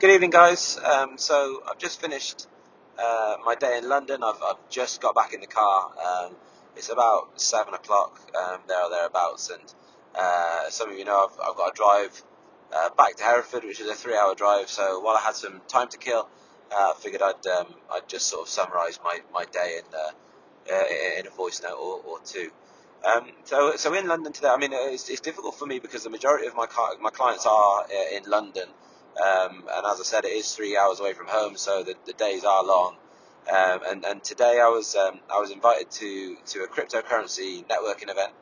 Good evening, guys. Um, so I've just finished uh, my day in London. I've, I've just got back in the car. Um, it's about seven o'clock um, there or thereabouts, and uh, some of you know I've, I've got to drive uh, back to Hereford, which is a three-hour drive. So while I had some time to kill, uh, I figured I'd um, I'd just sort of summarise my, my day in uh, uh, in a voice note or, or two. Um, so, so in London today, I mean, it's, it's difficult for me because the majority of my my clients are uh, in London, um, and as I said, it is three hours away from home, so the, the days are long. Um, and, and today I was um, I was invited to to a cryptocurrency networking event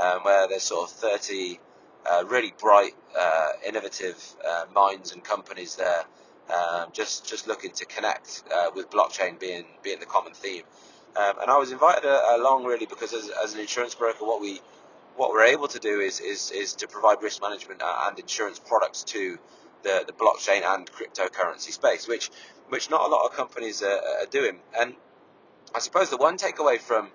um, where there's sort of 30 uh, really bright, uh, innovative uh, minds and companies there, um, just just looking to connect uh, with blockchain being being the common theme. Um, and I was invited along really because as, as an insurance broker, what we what we're able to do is is, is to provide risk management and insurance products to the, the blockchain and cryptocurrency space, which which not a lot of companies are, are doing. And I suppose the one takeaway from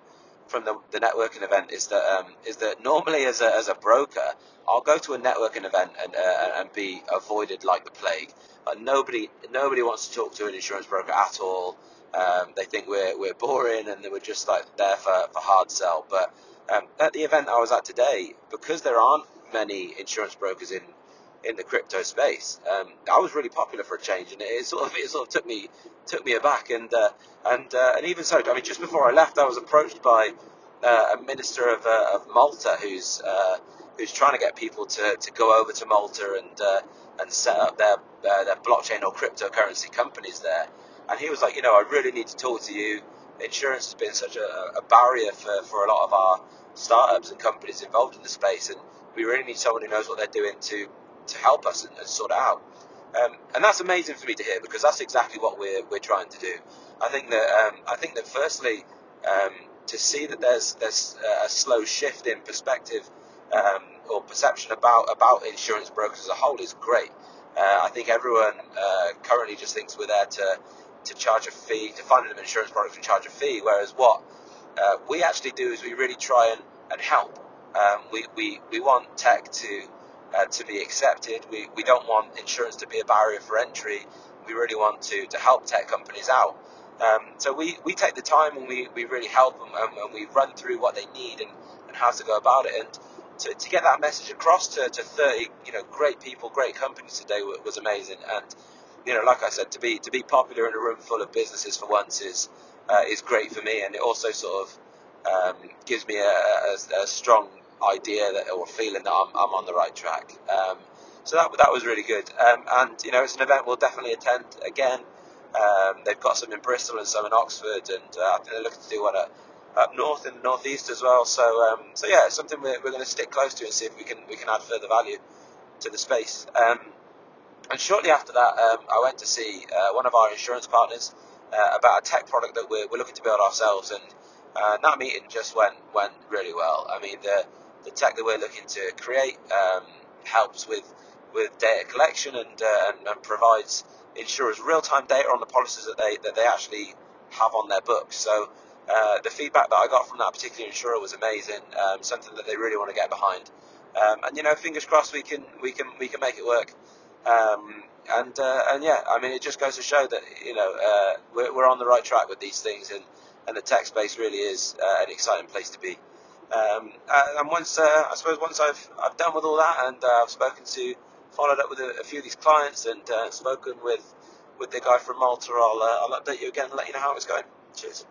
from the, the networking event is that um, is that normally as a, as a broker, I'll go to a networking event and uh, and be avoided like the plague. But nobody nobody wants to talk to an insurance broker at all. Um, they think we're we're boring and we're just like there for, for hard sell. But um, at the event I was at today, because there aren't many insurance brokers in in the crypto space. Um, I was really popular for a change, and it sort of it sort of took me took me aback. And uh, and uh, and even so, I mean, just before I left, I was approached by uh, a minister of, uh, of Malta who's uh, who's trying to get people to, to go over to Malta and uh, and set up their their blockchain or cryptocurrency companies there. And he was like, you know, I really need to talk to you. Insurance has been such a, a barrier for, for a lot of our startups and companies involved in the space, and we really need someone who knows what they're doing to to help us and, and sort out. Um, and that's amazing for me to hear because that's exactly what we're we're trying to do. I think that um, I think that firstly um, to see that there's there's a slow shift in perspective um, or perception about about insurance brokers as a whole is great. Uh, I think everyone uh, currently just thinks we're there to to charge a fee to find an insurance product and charge a fee, whereas what uh, we actually do is we really try and, and help. Um, we, we, we want tech to uh, to be accepted. We, we don't want insurance to be a barrier for entry. We really want to, to help tech companies out. Um, so we, we take the time and we, we really help them and, and, we run through what they need and, and how to go about it. And to, to get that message across to, to 30 you know great people, great companies today was amazing. And you know, like I said, to be to be popular in a room full of businesses for once is uh, is great for me, and it also sort of um, gives me a, a, a strong idea that or feeling that I'm, I'm on the right track. Um, so that that was really good. Um, and you know, it's an event we'll definitely attend again. Um, they've got some in Bristol and some in Oxford, and uh, I think they're looking to do one at, up north and northeast as well. So um, so yeah, it's something we're, we're going to stick close to and see if we can we can add further value to the space. Um, and shortly after that, um, I went to see uh, one of our insurance partners uh, about a tech product that we're, we're looking to build ourselves, and uh, that meeting just went went really well. I mean, the the tech that we're looking to create um, helps with with data collection and, uh, and, and provides insurers real time data on the policies that they that they actually have on their books. So uh, the feedback that I got from that particular insurer was amazing. Um, something that they really want to get behind. Um, and you know, fingers crossed we can we can we can make it work. Um, and uh, and yeah, I mean, it just goes to show that you know uh, we're, we're on the right track with these things, and, and the tech space really is uh, an exciting place to be. Um, and once, uh, I suppose, once I've I've done with all that, and uh, I've spoken to, followed up with a, a few of these clients, and uh, spoken with with the guy from Malta, I'll uh, I'll update you again and let you know how it's going. Cheers.